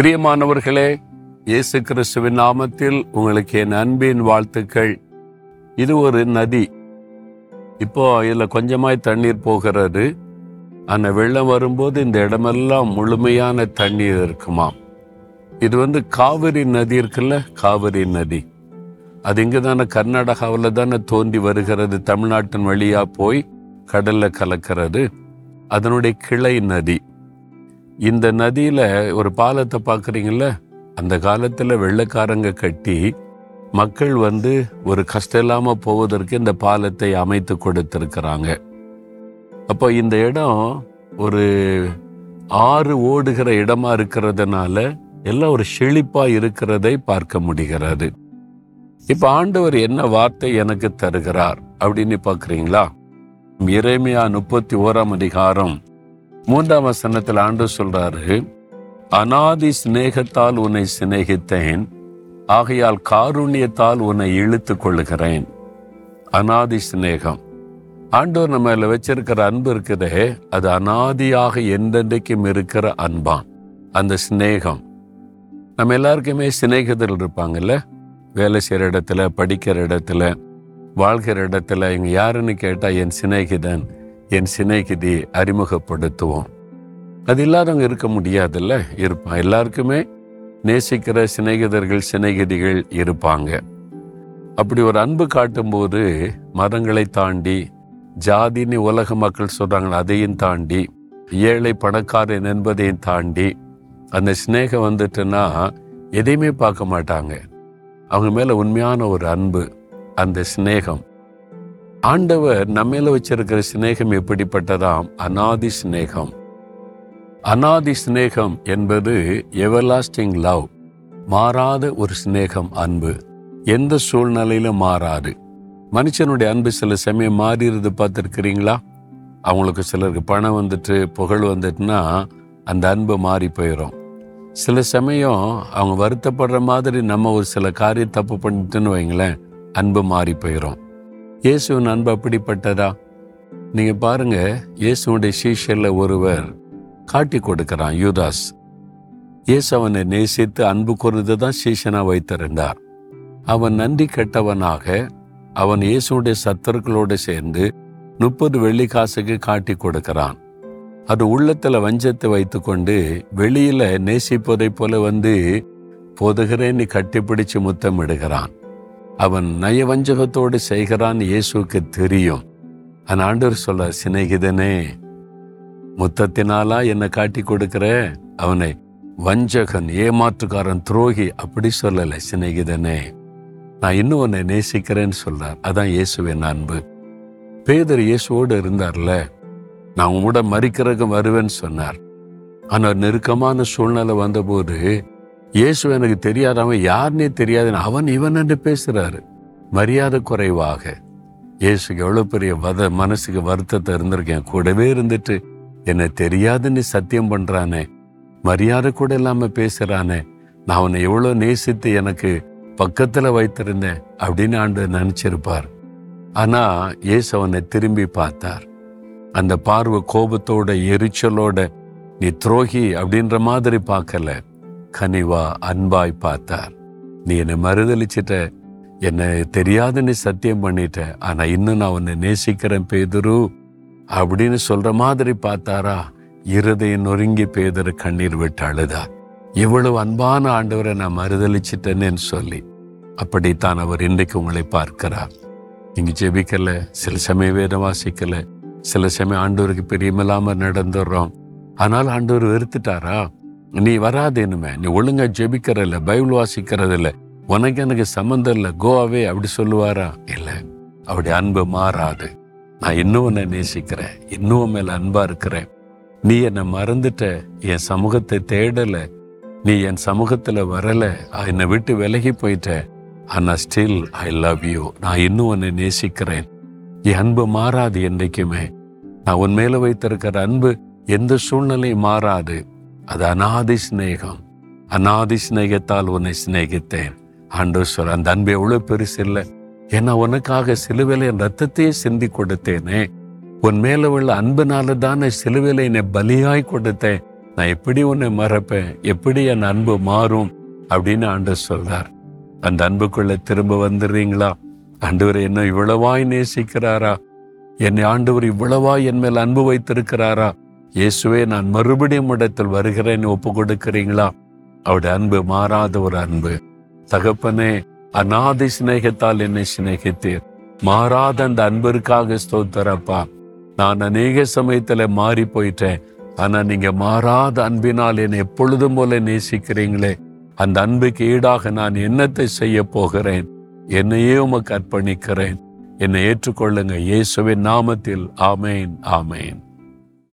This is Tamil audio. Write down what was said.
பிரியமானவர்களே இயேசு கிறிஸ்துவின் நாமத்தில் உங்களுக்கு என் அன்பின் வாழ்த்துக்கள். இது ஒரு நதி. இப்போ இதில் கொஞ்சமாய் தண்ணீர் போகிறது. அந்த வெள்ளம் வரும்போது இந்த இடமெல்லாம் முழுமையான தண்ணீர் இருக்குமாம். இது வந்து காவிரி நதி இருக்குல்ல காவிரி நதி. அது இங்கே தானே கர்நாடகாவில் தானே தோன்றி வருகிறது தமிழ்நாட்டின் வழியாக போய் கடலில் கலக்கிறது. அதனுடைய கிளை நதி. இந்த நதியில் ஒரு பாலத்தை பார்க்குறீங்கள அந்த காலத்தில் வெள்ளைக்காரங்க கட்டி மக்கள் வந்து ஒரு கஷ்டம் இல்லாமல் போவதற்கு இந்த பாலத்தை அமைத்து கொடுத்துருக்குறாங்க. அப்போ இந்த இடம் ஒரு ஆறு ஓடுகிற இடமா இருக்கிறதுனால எல்லாம் ஒரு செழிப்பா இருக்கிறதை பார்க்க முடிகிறது. இப்ப ஆண்டவர் என்ன வார்த்தை எனக்கு தருகிறார் அப்படின்னு பார்க்குறீங்களா? இறைமையா முப்பத்தி ஓராம் அதிகாரம் மூன்றாம் வசனத்தில் ஆண்டு சொல்றாரு அனாதி சிநேகத்தால் உன்னை சிநேகித்தேன் ஆகையால் காருண்யத்தால் உன்னை இழுத்து கொள்ளுகிறேன். அனாதி சிநேகம். ஆண்டோர் நம்ம வச்சிருக்கிற அன்பு இருக்குதே அது அனாதியாக எந்தெந்தைக்கும் இருக்கிற அன்பான் அந்த சிநேகம். நம்ம எல்லாருக்குமே சிநேகிதர்கள் இருப்பாங்கல்ல வேலை செய்கிற இடத்துல படிக்கிற இடத்துல வாழ்கிற இடத்துல இவங்க யாருன்னு கேட்டால் என் சிநேகிதன் என் சிநேகிதி அறிமுகப்படுத்துவோம். அது இல்லாதவங்க இருக்க முடியாதுல்ல? இருப்பான் எல்லாருக்குமே நேசிக்கிற சிநேகிதர்கள் சிநேகிதிகள் இருப்பாங்க. அப்படி ஒரு அன்பு காட்டும்போது மதங்களை தாண்டி ஜாதின்னு உலக மக்கள் சொல்கிறாங்க அதையும் தாண்டி ஏழை பணக்காரன் என்பதையும் தாண்டி அந்த சிநேகம் வந்துட்டுன்னா எதையுமே பார்க்க மாட்டாங்க. அவங்க மேலே உண்மையான ஒரு அன்பு அந்த சிநேகம். ஆண்டவர் நம்மேல வச்சிருக்கிற சிநேகம் எப்படிப்பட்டதாம்? அனாதி சிநேகம். அனாதி சிநேகம் என்பது எவர்லாஸ்டிங் லவ் மாறாத ஒரு சிநேகம் அன்பு. எந்த சூழ்நிலையிலும் மாறாது. மனுஷனுடைய அன்பு சில சமயம் மாறிடுது பார்த்துருக்கிறீங்களா? அவங்களுக்கு சிலருக்கு பணம் வந்துட்டு புகழ் வந்துட்டுனா அந்த அன்பு மாறி போயிடும் சில சமயம் அவங்க வருத்தப்படுற மாதிரி நம்ம ஒரு சில காரியம் தப்பு பண்ணிட்டுன்னு வைங்களேன் அன்பு மாறி போயிடும் இயேசுவின் அன்பு அப்படிப்பட்டதா? நீங்க பாருங்க இயேசுடைய சீஷல்ல ஒருவர் காட்டி கொடுக்கிறான் யூதாஸ். இயேசு அவனை நேசித்து அன்பு கூர்ந்து தான் சீஷனா வைத்திருந்தார். அவன் நன்றி கெட்டவனாக அவன் இயேசுடைய சத்தர்களோடு சேர்ந்து முப்பது வெள்ளி காசுக்கு காட்டி கொடுக்கிறான். அது உள்ளத்துல வஞ்சத்தை வைத்துக்கொண்டு வெளியில நேசிப்பதைப் போல வந்து போதுகிறேன்னு கட்டிப்பிடிச்சு முத்தமிடுகிறான். அவன் நயவஞ்சகத்தோடு செய்கிறான் இயேசுக்கு தெரியும். அந்த ஆண்டவர் சொல்ல சிநேகிதனே முத்தத்தினாலா என்னை காட்டி கொடுக்கிற? அவனை வஞ்சகன் ஏமாற்றுக்காரன் துரோகி அப்படி சொல்லலை சிநேகிதனே. நான் இன்னும் உன்னை நேசிக்கிறேன்னு சொல்றார். அதான் இயேசுவின் அன்பு. பேதர் இயேசுவோடு இருந்தார்ல நான் உங்களோட கூட மறிக்கிறதுக்கு வருவேன்னு சொன்னார். ஆனால் நெருக்கமான சூழ்நிலை வந்தபோது இயேசு எனக்கு தெரியாதவன் யாருன்னே தெரியாதுன்னு அவன் இவன் என்று பேசுறாரு. மரியாதை குறைவாக. இயேசுக்கு எவ்வளவு பெரிய வத மனசுக்கு வருத்தத்தை இருந்திருக்கேன் கூடவே இருந்துட்டு என்னை தெரியாதுன்னு சத்தியம் பண்றானே. மரியாதை கூட இல்லாம பேசுறானே. நான் அவனை எவ்வளவு நேசித்து எனக்கு பக்கத்துல வைத்திருந்தேன் அப்படின்னு ஆண்டு நினைச்சிருப்பார். ஆனா இயேசு அவனை திரும்பி பார்த்தார். அந்த பார்வை கோபத்தோட எரிச்சலோட நீ துரோகி அப்படின்ற மாதிரி பார்க்கல. கனிவா அன்பாய் பார்த்தார். நீ என்னை மறுதளிச்சிட்ட என்னை நீ சத்தியம் பண்ணிட்ட. ஆனா இன்னும் நான் உன்னை நேசிக்கிறேன் பேதுரு. அப்படின்னு சொல்ற மாதிரி பார்த்தாரா? இருதயம் நொறுங்கி பேதரு கண்ணீர் விட்டு அழுதார் இவ்வளவு அன்பான ஆண்டவரை நான் மறுதளிச்சிட்டேன்னு சொல்லி அப்படித்தான் அவர் இன்றைக்கு உங்களை பார்க்கிறார். நீங்க ஜெபிக்கல சில சமயம் வேத வாசிக்கல சில சமயம் ஆண்டவருக்கு பெரியமில்லாம நடந்துடுறோம் ஆனால் ஆண்டவர் வெறுத்துட்டாரா? நீ வராதேனுமே நீ ஒழுங்கா ஜெபிக்கிறல்ல பைபிள் வாசிக்கிறதில்ல உனக்கு எனக்கு சம்மந்தம் இல்லை கோவாவே அப்படி சொல்லுவாரா? இல்லை அவருடைய அன்பு மாறாது. நான் இன்னும் உன்னை நேசிக்கிறேன் இன்னும் மேல அன்பா இருக்கிறேன். நீ என்னை மறந்துட்ட என் சமூகத்தை தேடல நீ என் சமூகத்துல வரல என்னை விட்டு விலகி போயிட்ட. ஆனா ஸ்டில் ஐ லவ் யூ நான் இன்னும் உன்னை நேசிக்கிறேன். என் அன்பு மாறாது என்றைக்குமே. நான் உன் மேல வைத்திருக்கிற அன்பு எந்த சூழ்நிலையும் மாறாது. அது அநாதி சிநேகம். அனாதி சிநேகத்தால் உன்னை சிநேகித்தேன். ஆண்டு சொல் அந்த அன்பு எவ்வளோ பெருசு இல்லை ஏன்னா உனக்காக சிலுவையில என் ரத்தத்தையே சிந்தி கொடுத்தேனே? உன் மேல உள்ள அன்புனால தானே சிலுவையில என்னை பலியாய் கொடுத்தேன். நான் எப்படி உன்னை மறப்பேன்? எப்படி என் அன்பு மாறும்? அப்படின்னு ஆண்டவர் சொல்றார். அந்த அன்புக்குள்ள திரும்ப வந்துடுறீங்களா? ஆண்டவர் என்ன இவ்வளவாய் நேசிக்கிறாரா? என்னை ஆண்டவர் இவ்வளவாய் என் மேல் அன்பு வைத்திருக்கிறாரா? இயேசுவே நான் மறுபடியும் இடத்தில் வருகிறேன் ஒப்பு கொடுக்கிறீங்களா அவருடைய அன்பு மாறாத ஒரு அன்பு. தகப்பனே அநாதை சிநேகத்தால் என்னை சிநேகித்தீர். மாறாத அந்த அன்பிற்காக ஸ்தோத்தரப்பா நான் அநேக சமயத்துல மாறி போயிட்டேன் ஆனா நீங்க மாறாத அன்பினால் என்னை எப்பொழுதும் போல நேசிக்கிறீங்களே. அந்த அன்புக்கு ஈடாக நான் என்னத்தை செய்ய போகிறேன்? என்னையே உமக்கு அர்ப்பணிக்கிறேன். என்னை ஏற்றுக்கொள்ளுங்க. இயேசுவின் நாமத்தில். ஆமேன் ஆமேன்.